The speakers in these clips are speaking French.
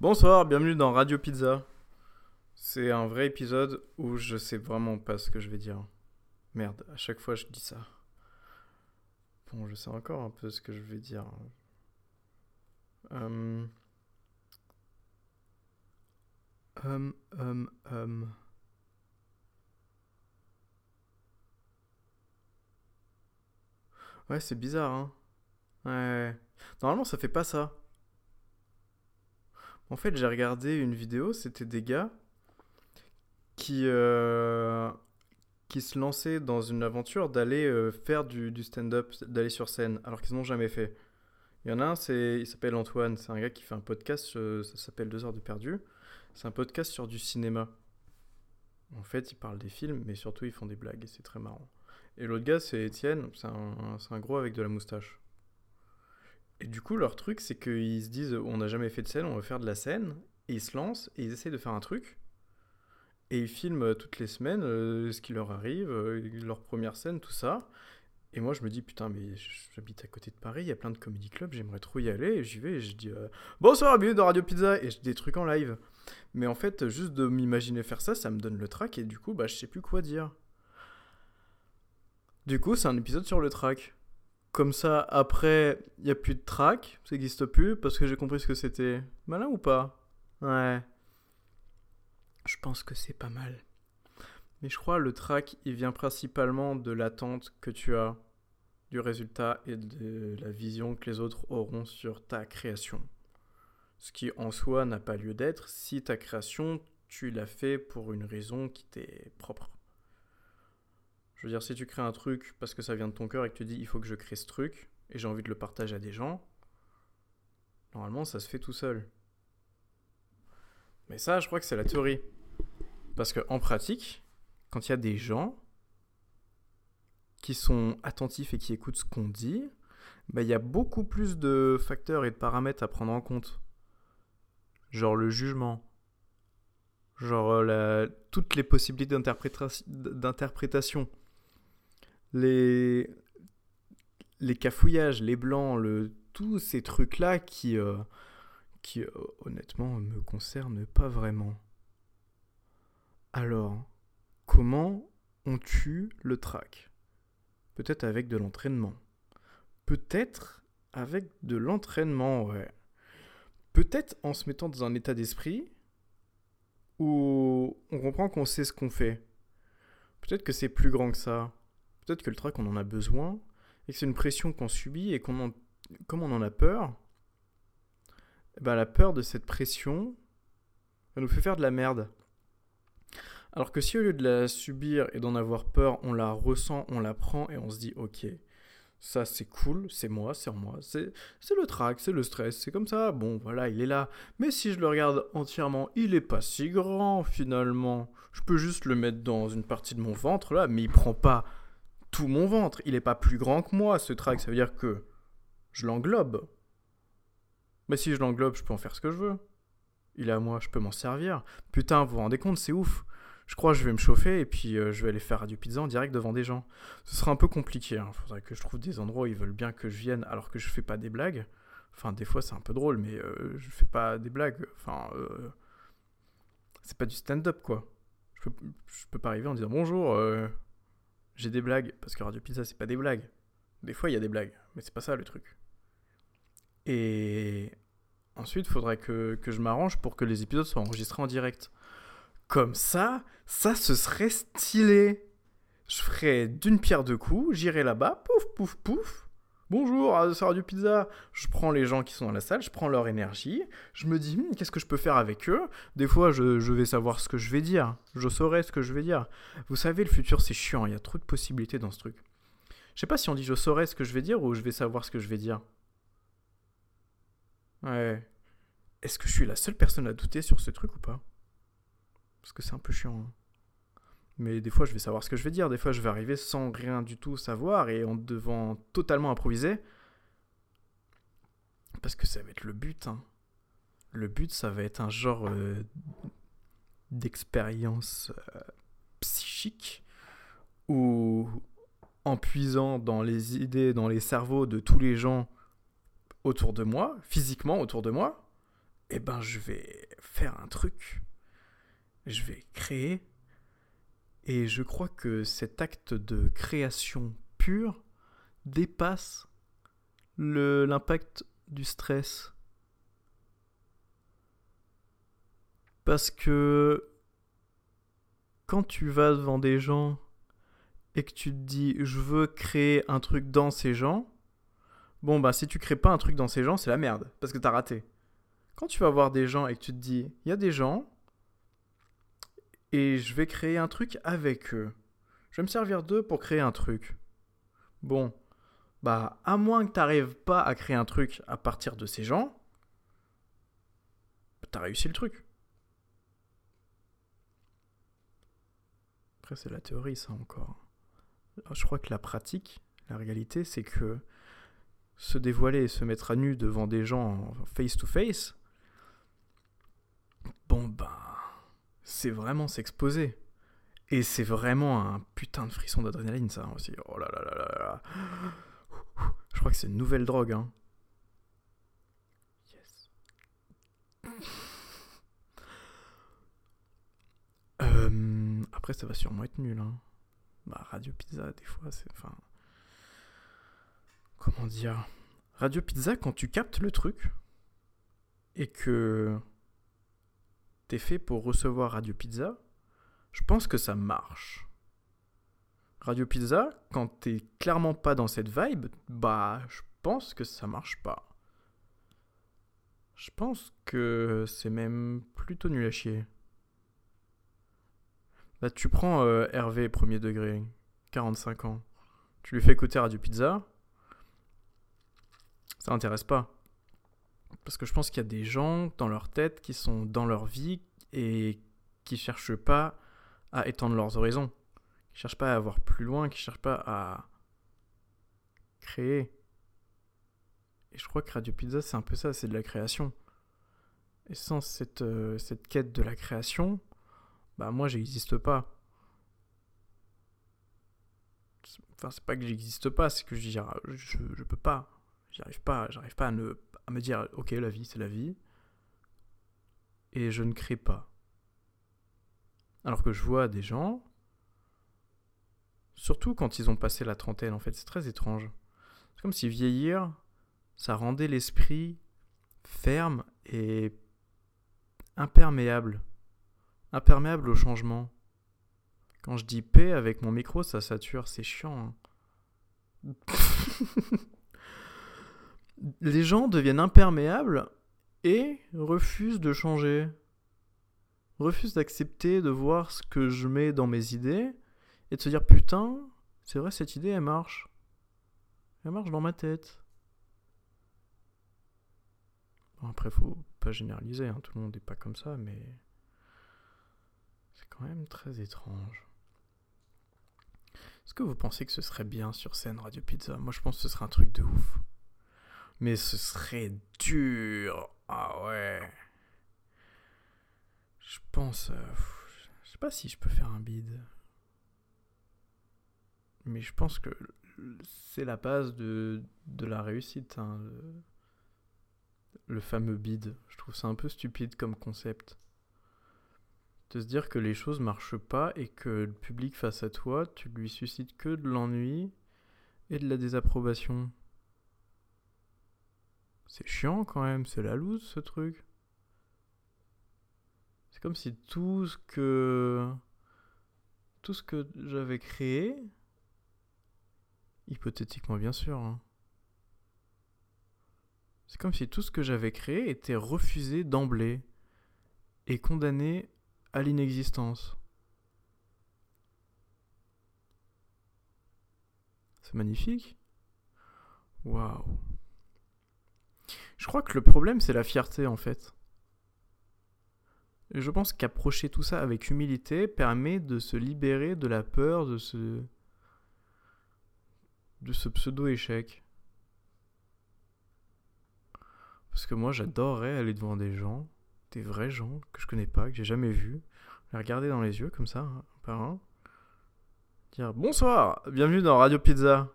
Bonsoir, bienvenue dans Radio Pizza. C'est un vrai épisode où je sais vraiment pas ce que je vais dire. Merde, à chaque fois je dis ça. Bon, je sais encore un peu ce que je vais dire. Hum. Hum, hum, hum. Ouais, c'est bizarre, hein. Ouais. Normalement, ça fait pas ça. En fait, j'ai regardé une vidéo, c'était des gars qui, euh, qui se lançaient dans une aventure d'aller euh, faire du, du stand-up, d'aller sur scène, alors qu'ils n'ont jamais fait. Il y en a un, c'est, il s'appelle Antoine, c'est un gars qui fait un podcast, euh, ça s'appelle Deux heures de perdu. C'est un podcast sur du cinéma. En fait, ils parlent des films, mais surtout ils font des blagues et c'est très marrant. Et l'autre gars, c'est Étienne, c'est un gros avec de la moustache. Et du coup, leur truc, c'est qu'ils se disent on n'a jamais fait de scène, on va faire de la scène. Et ils se lancent et ils essayent de faire un truc. Et ils filment euh, toutes les semaines euh, ce qui leur arrive, euh, leur première scène, tout ça. Et moi, je me dis putain, mais j'habite à côté de Paris, il y a plein de comedy clubs, j'aimerais trop y aller. Et j'y vais et je dis bonsoir, bienvenue dans Radio Pizza. Et je dis des trucs en live. Mais en fait, juste de m'imaginer faire ça, ça me donne le track. Et du coup, bah, je sais plus quoi dire. Du coup, c'est un épisode sur le track. Comme ça, après, il n'y a plus de track, ça n'existe plus, parce que j'ai compris ce que c'était. Malin ou pas? Ouais. Je pense que c'est pas mal. Mais je crois le track, il vient principalement de l'attente que tu as du résultat et de la vision que les autres auront sur ta création. Ce qui en soi n'a pas lieu d'être si ta création, tu l'as fait pour une raison qui t'est propre. Je veux dire, si tu crées un truc parce que ça vient de ton cœur et que tu dis il faut que je crée ce truc et j'ai envie de le partager à des gens, normalement ça se fait tout seul. Mais ça, je crois que c'est la théorie. Parce qu'en pratique, quand il y a des gens qui sont attentifs et qui écoutent ce qu'on dit, bah, il y a beaucoup plus de facteurs et de paramètres à prendre en compte. Genre le jugement, genre euh, toutes les possibilités d'interpréta- d'interprétation, les, cafouillages, les blancs, le, tous ces trucs-là qui, euh, qui euh, honnêtement me concernent pas vraiment. Alors, comment on tue le trac? Peut-être avec de l'entraînement. Peut-être avec de l'entraînement, ouais. Peut-être en se mettant dans un état d'esprit où on comprend qu'on sait ce qu'on fait. Peut-être que c'est plus grand que ça. Peut-être que le trac, on en a besoin et que c'est une pression qu'on subit et qu'on en... comme on en a peur, ben, la peur de cette pression, elle nous fait faire de la merde. Alors que si au lieu de la subir et d'en avoir peur, on la ressent, on la prend et on se dit ok, ça c'est cool, c'est moi, c'est moi, c'est c'est le trac, c'est le stress, c'est comme ça, bon voilà, il est là. Mais si je le regarde entièrement, il est pas si grand finalement. Je peux juste le mettre dans une partie de mon ventre là, mais il prend pas tout mon ventre, il est pas plus grand que moi ce trac, ça veut dire que je l'englobe. Mais si je l'englobe, je peux en faire ce que je veux. Il est à moi, je peux m'en servir. Putain, vous vous rendez compte, c'est ouf. Je crois que je vais me chauffer et puis euh, je vais aller faire Radio Pizza en direct devant des gens. Ce sera un peu compliqué. Il faudrait que je trouve des endroits où ils veulent bien que je vienne alors que je fais pas des blagues. Enfin, des fois c'est un peu drôle, mais euh, je fais pas des blagues. Enfin, euh, c'est pas du stand-up quoi. Je peux, je peux pas arriver en disant bonjour, euh, j'ai des blagues. Parce que Radio Pizza c'est pas des blagues. Des fois il y a des blagues, mais c'est pas ça le truc. Et ensuite, il faudrait que, je m'arrange pour que les épisodes soient enregistrés en direct. Comme ça, ça ce serait stylé. Je ferais d'une pierre deux coups, j'irai là-bas, pouf, pouf, pouf. Bonjour, c'est Radio Pizza. Je prends les gens qui sont dans la salle, je prends leur énergie, je me dis, Hmm, qu'est-ce que je peux faire avec eux? Des fois, je, je vais savoir ce que je vais dire. Je saurai ce que je vais dire. Vous savez, le futur, c'est chiant, il y a trop de possibilités dans ce truc. Je sais pas si on dit je saurai ce que je vais dire ou je vais savoir ce que je vais dire. Ouais. Est-ce que je suis la seule personne à douter sur ce truc ou pas? Parce que c'est un peu chiant. hein. Mais des fois, je vais savoir ce que je vais dire. Des fois, je vais arriver sans rien du tout savoir et en devant totalement improviser. Parce que ça va être le but. hein. Le but, ça va être un genre euh, d'expérience euh, psychique où, en puisant dans les idées, dans les cerveaux de tous les gens autour de moi, physiquement autour de moi, eh ben je vais faire un truc, je vais créer, et je crois que cet acte de création pure dépasse l'impact du stress. Parce que quand tu vas devant des gens et que tu te dis je veux créer un truc dans ces gens, bon bah si tu crées pas un truc dans ces gens, c'est la merde parce que t'as raté. Quand tu vas voir des gens et que tu te dis il y a des gens et je vais créer un truc avec eux. Je vais me servir d'eux pour créer un truc. Bon, bah à moins que tu n'arrives pas à créer un truc à partir de ces gens, bah, tu as réussi le truc. Après c'est la théorie ça encore. Je crois que la pratique, la réalité, c'est que se dévoiler et se mettre à nu devant des gens face to face, bon ben, c'est vraiment s'exposer. Et c'est vraiment un putain de frisson d'adrénaline, ça aussi. Oh là là là là là. Je crois que c'est une nouvelle drogue, hein. Yes. Euh, après, ça va sûrement être nul, hein. Bah, Radio Pizza, des fois, c'est. Enfin. Comment dire? Radio Pizza, quand tu captes le truc et que fait pour recevoir Radio Pizza, je pense que ça marche. Radio Pizza, quand t'es clairement pas dans cette vibe, bah, je pense que ça marche pas. Je pense que c'est même plutôt nul à chier. Là, tu prends euh, Hervé, premier degré, 45 ans. Tu lui fais écouter Radio Pizza. Ça n'intéresse pas. Parce que je pense qu'il y a des gens dans leur tête qui sont dans leur vie et qui cherchent pas à étendre leurs horizons, qui cherchent pas à avoir plus loin, qui cherchent pas à créer. Et je crois que Radio Pizza, c'est un peu ça, c'est de la création. Et sans cette, euh, cette quête de la création, bah moi j'existe pas. Enfin, c'est pas que j'existe pas, c'est que je, je, je peux pas. J'arrive pas, j'arrive pas à, ne, à me dire, ok, la vie, c'est la vie. Et je ne crée pas. Alors que je vois des gens, surtout quand ils ont passé la trentaine, en fait, c'est très étrange. C'est comme si vieillir, ça rendait l'esprit ferme et imperméable. Imperméable au changement. Quand je dis paix avec mon micro, ça sature, c'est chiant. Hein. les gens deviennent imperméables et refusent de changer. Refusent d'accepter de voir ce que je mets dans mes idées et de se dire putain, c'est vrai cette idée elle marche. Elle marche dans ma tête. Bon, après faut pas généraliser, hein. tout le monde n'est pas comme ça, mais c'est quand même très étrange. Est-ce que vous pensez que ce serait bien sur scène Radio Pizza? Moi je pense que ce serait un truc de ouf. Mais ce serait dur. Ah ouais. Je pense. Euh, je sais pas si je peux faire un bid. Mais je pense que c'est la base de, la réussite. Hein, le, le, fameux bid. Je trouve ça un peu stupide comme concept. De se dire que les choses marchent pas et que le public face à toi, tu lui suscites que de l'ennui et de la désapprobation. C'est chiant quand même, c'est la loose ce truc. C'est comme si tout ce que. Tout ce que j'avais créé. Hypothétiquement, bien sûr. Hein. C'est comme si tout ce que j'avais créé était refusé d'emblée et condamné à l'inexistence. C'est magnifique. Waouh. Je crois que le problème, c'est la fierté, en fait. Je pense qu'approcher tout ça avec humilité permet de se libérer de la peur de ce, de ce pseudo-échec. Parce que moi, j'adorerais aller devant des gens, des vrais gens que je connais pas, que j'ai jamais vus, les regarder dans les yeux comme ça, un par un, dire bonsoir, bienvenue dans Radio Pizza.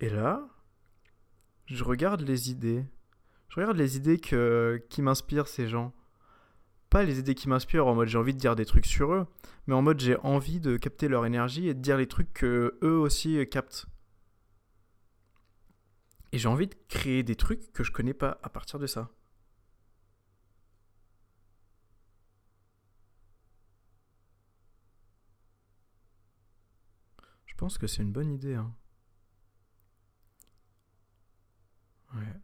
Et là, je regarde les idées, Je regarde les idées qui m'inspirent ces gens. Pas les idées qui m'inspirent en mode j'ai envie de dire des trucs sur eux, mais en mode j'ai envie de capter leur énergie et de dire les trucs que eux aussi captent. Et j'ai envie de créer des trucs que je connais pas à partir de ça. Je pense que c'est une bonne idée. Hein. Ouais.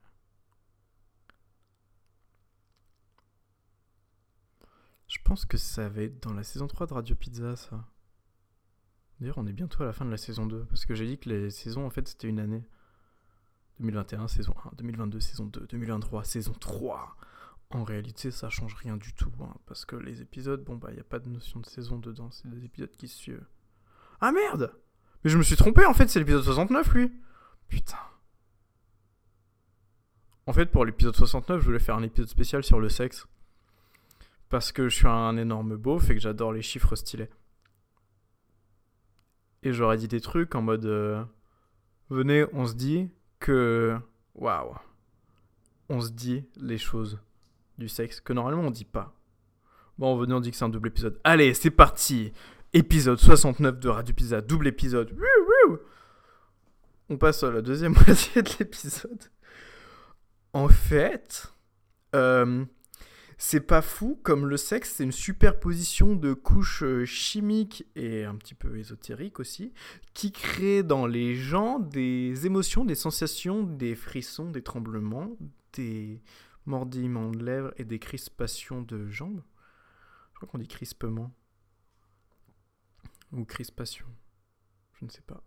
Je pense que ça va être dans la saison 3 de Radio Pizza, ça. D'ailleurs, on est bientôt à la fin de la saison 2, parce que j'ai dit que les saisons, en fait, c'était une année. 2021, saison 1, 2022, saison 2, 2023, saison 3. En réalité, ça change rien du tout, hein, parce que les épisodes, bon, bah, il n'y a pas de notion de saison dedans, c'est des épisodes qui se suivent. Ah merde Mais je me suis trompé, en fait, c'est l'épisode 69, lui Putain. En fait, pour l'épisode 69, je voulais faire un épisode spécial sur le sexe parce que je suis un énorme beauf et que j'adore les chiffres stylés. Et j'aurais dit des trucs en mode euh, venez, on se dit que waouh, on se dit les choses du sexe que normalement on dit pas. Bon, venez, on dit que c'est un double épisode. Allez, c'est parti. Épisode 69 de Radio Pizza, double épisode. On passe à la deuxième moitié de l'épisode. En fait, euh, c'est pas fou comme le sexe, c'est une superposition de couches euh, chimiques et un petit peu ésotériques aussi, qui crée dans les gens des émotions, des sensations, des frissons, des tremblements, des mordillements de lèvres et des crispations de jambes. Je crois qu'on dit crispement. Ou crispation. Je ne sais pas.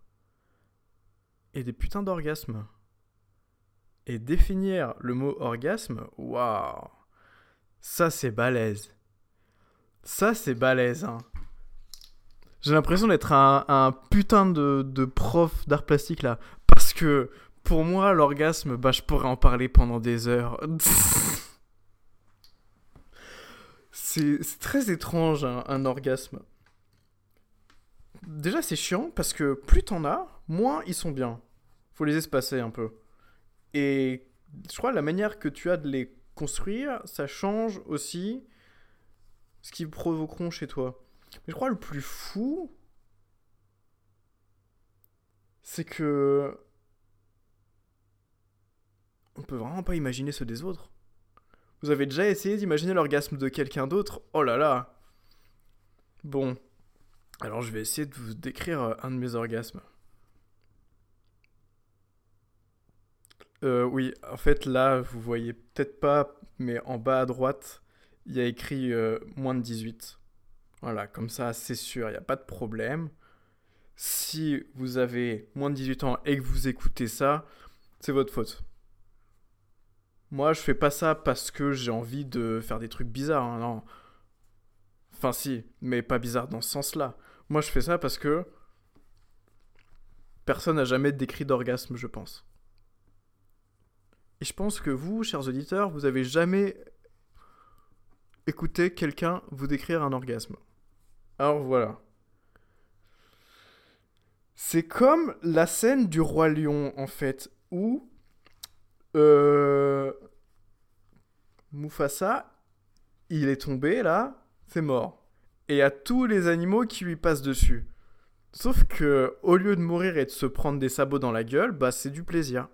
Et des putains d'orgasmes. Et définir le mot orgasme, waouh ça, c'est balèze. Ça, c'est balèze, hein. J'ai l'impression d'être un, putain de, prof d'art plastique, là. Parce que, pour moi, l'orgasme, bah, je pourrais en parler pendant des heures. c'est très étrange, un orgasme. Déjà, c'est chiant, parce que plus t'en as, moins ils sont bien. Faut les espacer un peu. Et je crois la manière que tu as de les construire, ça change aussi ce qu'ils provoqueront chez toi. Mais je crois le plus fou, c'est que on peut vraiment pas imaginer ceux des autres. Vous avez déjà essayé d'imaginer l'orgasme de quelqu'un d'autre? Oh là là Bon, alors je vais essayer de vous décrire un de mes orgasmes. Euh, oui, en fait, là, vous voyez peut-être pas, mais en bas à droite, il y a écrit euh, moins de 18. Voilà, comme ça, c'est sûr, il n'y a pas de problème. Si vous avez moins de 18 ans et que vous écoutez ça, c'est votre faute. Moi, je fais pas ça parce que j'ai envie de faire des trucs bizarres, hein, non. Enfin, si, mais pas bizarre dans ce sens-là. Moi, je fais ça parce que personne n'a jamais décrit d'orgasme, je pense. Et je pense que vous, chers auditeurs, vous avez jamais écouté quelqu'un vous décrire un orgasme. Alors voilà. C'est comme la scène du roi lion, en fait, où euh, Mufasa, il est tombé là, c'est mort. Et il tous les animaux qui lui passent dessus. Sauf que, au lieu de mourir et de se prendre des sabots dans la gueule, bah c'est du plaisir.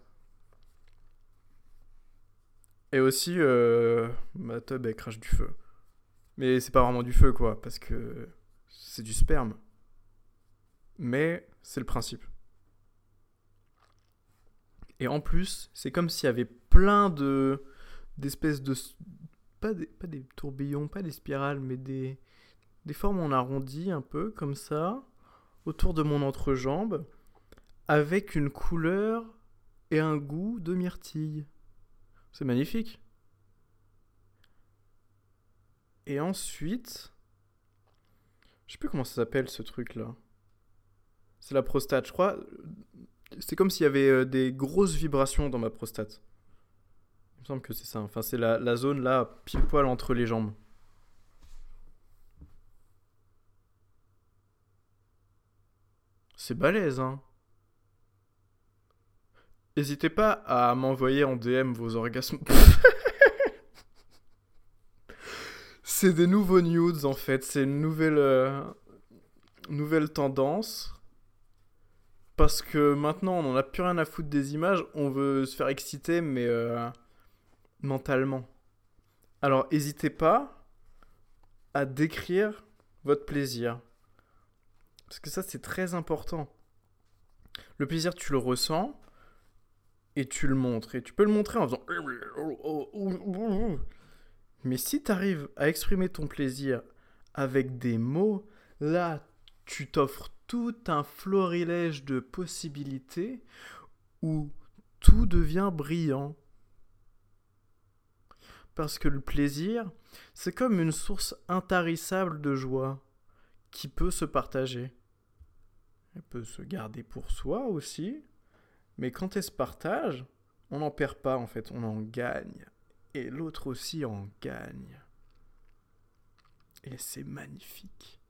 Et aussi, euh, ma tub, elle crache du feu. Mais c'est pas vraiment du feu, quoi, parce que c'est du sperme. Mais c'est le principe. Et en plus, c'est comme s'il y avait plein de d'espèces de pas des, tourbillons, pas des spirales, mais des des formes en arrondi un peu comme ça autour de mon entrejambe avec une couleur et un goût de myrtille. C'est magnifique. Et ensuite, je sais plus comment ça s'appelle ce truc là. C'est la prostate, je crois. C'est comme s'il y avait euh, des grosses vibrations dans ma prostate. Il me semble que c'est ça. Enfin, c'est la, la zone là, pile poil entre les jambes. C'est balèze, hein. N'hésitez pas à m'envoyer en DM vos orgasmes. c'est des nouveaux nudes en fait, c'est une nouvelle, euh, tendance. Parce que maintenant on n'en a plus rien à foutre des images, on veut se faire exciter mais euh, mentalement. Alors n'hésitez pas à décrire votre plaisir. Parce que ça c'est très important. Le plaisir tu le ressens et tu le montres. Et tu peux le montrer en faisant... Mais si tu arrives à exprimer ton plaisir avec des mots, là, tu t'offres tout un florilège de possibilités où tout devient brillant. Parce que le plaisir, c'est comme une source intarissable de joie qui peut se partager. Elle peut se garder pour soi aussi, mais quand elle se partage, on n'en perd pas en fait, on en gagne. Et l'autre aussi en gagne. Et c'est magnifique.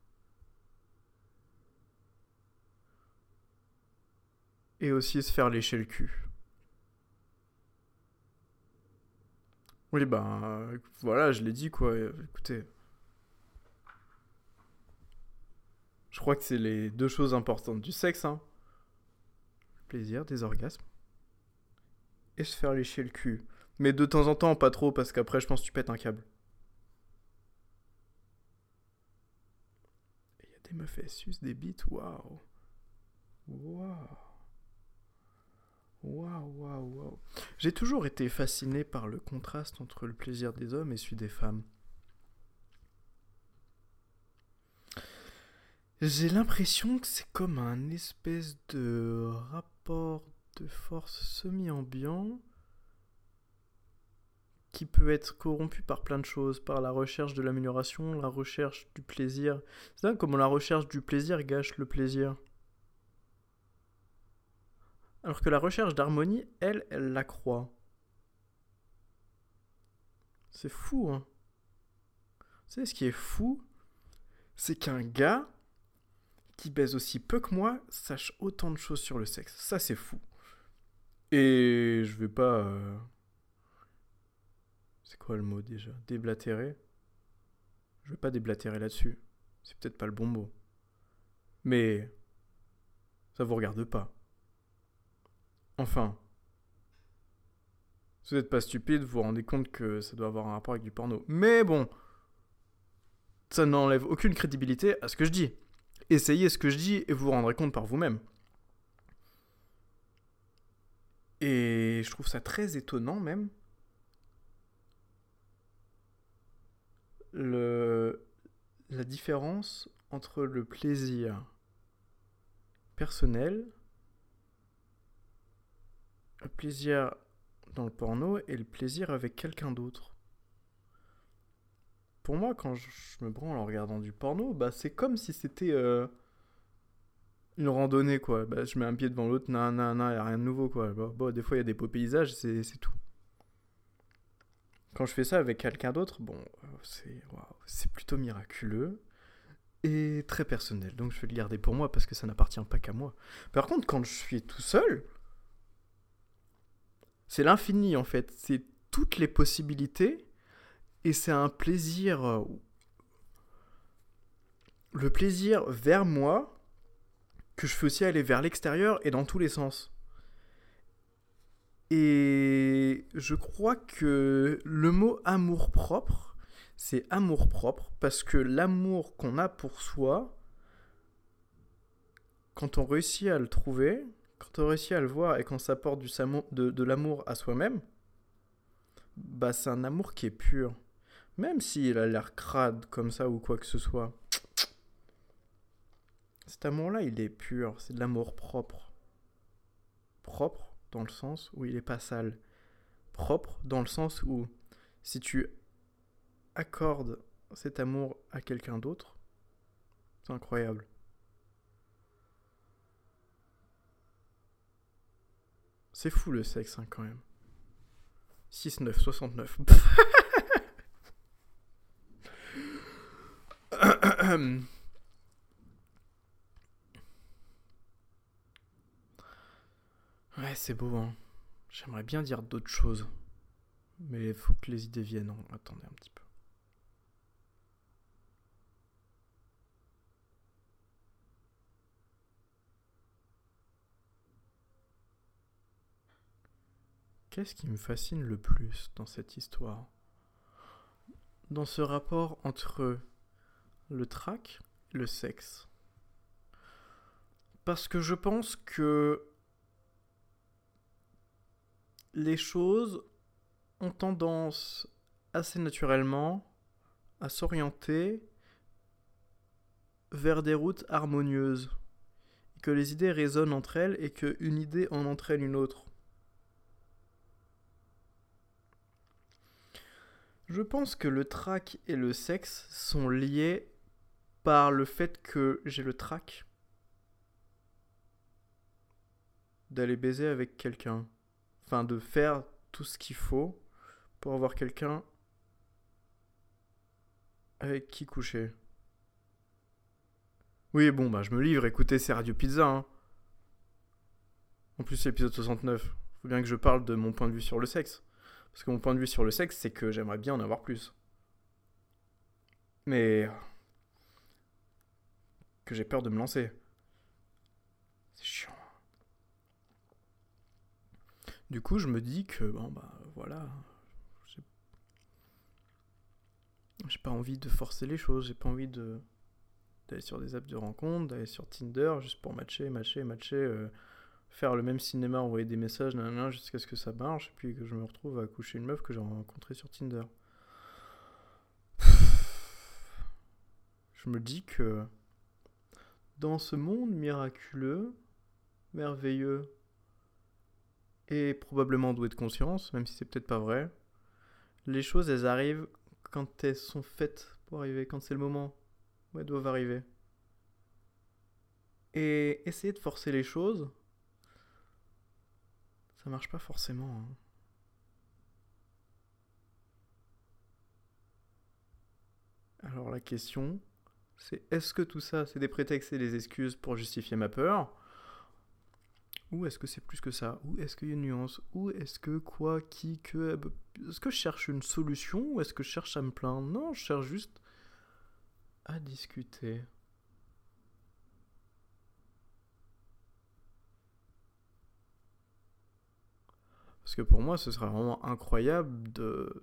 Et aussi se faire lécher le cul. Oui, ben voilà, je l'ai dit quoi. Écoutez. Je crois que c'est les deux choses importantes du sexe, hein plaisir, des orgasmes. Et se faire lécher le cul. Mais de temps en temps, pas trop, parce qu'après, je pense que tu pètes un câble. Il y a des meufs sus, des bites, waouh. Waouh. Waouh, waouh, waouh. J'ai toujours été fasciné par le contraste entre le plaisir des hommes et celui des femmes. J'ai l'impression que c'est comme un espèce de rapport de force semi-ambiant qui peut être corrompu par plein de choses, par la recherche de l'amélioration, la recherche du plaisir. C'est ça comment la recherche du plaisir gâche le plaisir. Alors que la recherche d'harmonie, elle, elle la croit. C'est fou, hein. Vous savez ce qui est fou C'est qu'un gars qui baise aussi peu que moi sache autant de choses sur le sexe. Ça, c'est fou. Et je vais pas. Euh, c'est quoi le mot déjà? Déblatérer? Je vais pas déblatérer là-dessus. C'est peut-être pas le bon mot. Mais. Ça vous regarde pas. Enfin. Si vous n'êtes pas stupide, vous vous rendez compte que ça doit avoir un rapport avec du porno. Mais bon. Ça n'enlève aucune crédibilité à ce que je dis essayez ce que je dis et vous vous rendrez compte par vous-même. Et je trouve ça très étonnant même. Le, la différence entre le plaisir personnel, le plaisir dans le porno et le plaisir avec quelqu'un d'autre pour moi, quand je me branle en regardant du porno, bah, c'est comme si c'était euh, une randonnée, quoi. Bah, je mets un pied devant l'autre, nan, nan, nan, y a rien de nouveau, quoi. Bon, des fois, il y a des beaux paysages, c'est tout. Quand je fais ça avec quelqu'un d'autre, bon, c'est c'est plutôt miraculeux et très personnel. Donc, je vais le garder pour moi parce que ça n'appartient pas qu'à moi. Par contre, quand je suis tout seul, c'est l'infini, en fait. C'est toutes les possibilités et c'est un plaisir. Euh, le plaisir vers moi que je fais aussi aller vers l'extérieur et dans tous les sens. Et je crois que le mot amour propre, c'est amour propre parce que l'amour qu'on a pour soi, quand on réussit à le trouver, quand on réussit à le voir et qu'on s'apporte de, de l'amour à soi-même, bah c'est un amour qui est pur. Même s'il a l'air crade comme ça ou quoi que ce soit. Cet amour-là, il est pur. C'est de l'amour propre. Propre dans le sens où il n'est pas sale. Propre dans le sens où si tu accordes cet amour à quelqu'un d'autre, c'est incroyable. C'est fou le sexe hein, quand même. 6, 9, 69. ouais, c'est beau, hein. J'aimerais bien dire d'autres choses. Mais il faut que les idées viennent. Attendez un petit peu. Qu'est-ce qui me fascine le plus dans cette histoire? Dans ce rapport entre le trac le sexe. Parce que je pense que les choses ont tendance assez naturellement à s'orienter vers des routes harmonieuses, que les idées résonnent entre elles et qu'une idée en entraîne une autre. Je pense que le trac et le sexe sont liés par le fait que j'ai le trac d'aller baiser avec quelqu'un. Enfin, de faire tout ce qu'il faut pour avoir quelqu'un avec qui coucher. Oui, bon, bah je me livre, écoutez, c'est Radio Pizza. Hein. En plus, c'est l'épisode 69. Faut bien que je parle de mon point de vue sur le sexe. Parce que mon point de vue sur le sexe, c'est que j'aimerais bien en avoir plus. Mais. Que j'ai peur de me lancer. C'est chiant. Du coup, je me dis que, bon, bah voilà. J'ai pas envie de forcer les choses, j'ai pas envie de d'aller sur des apps de rencontre, d'aller sur Tinder juste pour matcher, matcher, matcher. Euh, faire le même cinéma, envoyer des messages, jusqu'à ce que ça marche, et puis que je me retrouve à coucher une meuf que j'ai rencontrée sur Tinder. Je me dis que dans ce monde miraculeux, merveilleux, et probablement doué de conscience, même si c'est peut-être pas vrai, les choses elles arrivent quand elles sont faites pour arriver, quand c'est le moment où elles doivent arriver. Et essayer de forcer les choses, ça marche pas forcément. Hein. Alors la question, c'est est-ce que tout ça, c'est des prétextes et des excuses pour justifier ma peur? Ou est-ce que c'est plus que ça? Ou est-ce qu'il y a une nuance? Ou est-ce que quoi, qui, que... Est-ce que je cherche une solution? Ou est-ce que je cherche à me plaindre? Non, je cherche juste à discuter. Parce que pour moi, ce serait vraiment incroyable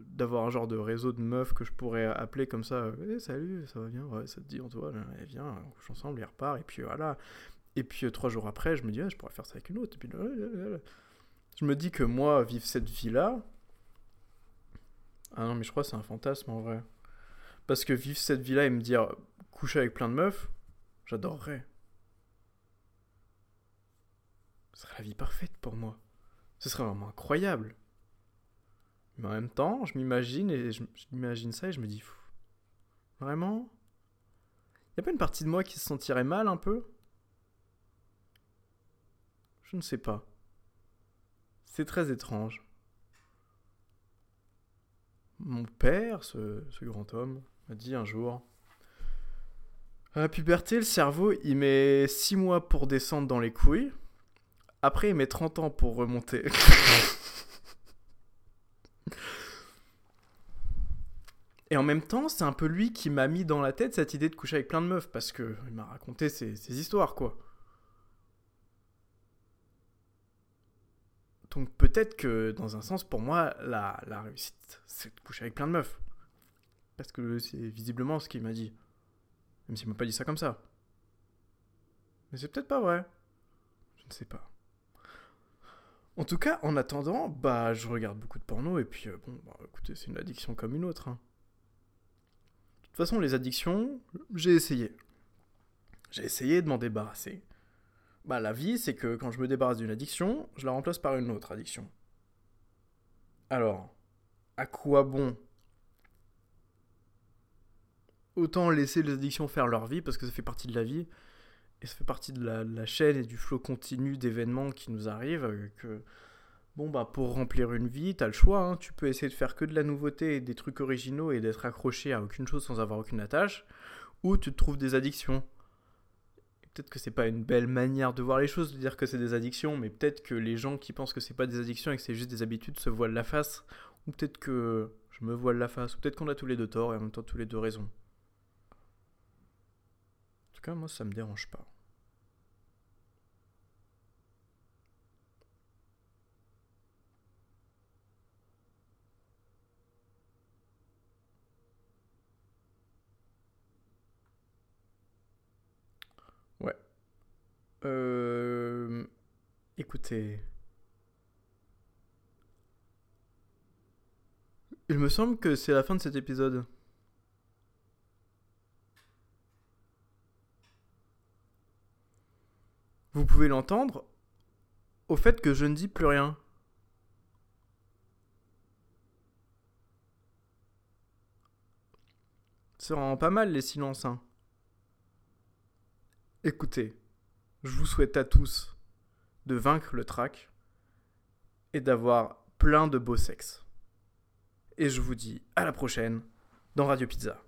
d'avoir un genre de réseau de meufs que je pourrais appeler comme ça. Eh, salut, ça va bien Ouais, ça te dit, voit, eh, viens, on couche ensemble, il repart, et puis voilà. Et puis euh, trois jours après, je me dis, je pourrais faire ça avec une autre. Et puis, je me dis que moi, vivre cette vie-là. Ah non, mais je crois que c'est un fantasme en vrai. Parce que vivre cette vie-là et me dire coucher avec plein de meufs, j'adorerais. Ce serait la vie parfaite pour moi. Ce serait vraiment incroyable. Mais en même temps, je m'imagine et je, m'imagine ça et je me dis. Vraiment? Y a pas une partie de moi qui se sentirait mal un peu? Je ne sais pas. C'est très étrange. Mon père, ce, ce grand homme, m'a dit un jour À la puberté, le cerveau, il met 6 mois pour descendre dans les couilles. Après, il met 30 ans pour remonter. Et en même temps, c'est un peu lui qui m'a mis dans la tête cette idée de coucher avec plein de meufs, parce que il m'a raconté ses, histoires, quoi. Donc peut-être que, dans un sens, pour moi, la, la réussite, c'est de coucher avec plein de meufs. Parce que c'est visiblement ce qu'il m'a dit. Même s'il m'a pas dit ça comme ça. Mais c'est peut-être pas vrai. Je ne sais pas. En tout cas, en attendant, bah, je regarde beaucoup de porno et puis, euh, bon, bah, écoutez, c'est une addiction comme une autre. Hein. De toute façon, les addictions, j'ai essayé. J'ai essayé de m'en débarrasser. Bah, la vie, c'est que quand je me débarrasse d'une addiction, je la remplace par une autre addiction. Alors, à quoi bon Autant laisser les addictions faire leur vie parce que ça fait partie de la vie et ça fait partie de la, chaîne et du flot continu d'événements qui nous arrivent, euh, que bon bah pour remplir une vie, t'as le choix, hein. tu peux essayer de faire que de la nouveauté et des trucs originaux et d'être accroché à aucune chose sans avoir aucune attache, ou tu te trouves des addictions. peut-être que c'est pas une belle manière de voir les choses, de dire que c'est des addictions, mais peut-être que les gens qui pensent que c'est pas des addictions et que c'est juste des habitudes se voilent la face, ou peut-être que je me voile la face, ou peut-être qu'on a tous les deux tort et en même temps tous les deux raison. Moi, ça me dérange pas. Ouais. Euh... Écoutez. Il me semble que c'est la fin de cet épisode. Vous pouvez l'entendre au fait que je ne dis plus rien. Ça rend pas mal les silences, hein. Écoutez, je vous souhaite à tous de vaincre le trac et d'avoir plein de beaux sexes. Et je vous dis à la prochaine dans Radio Pizza.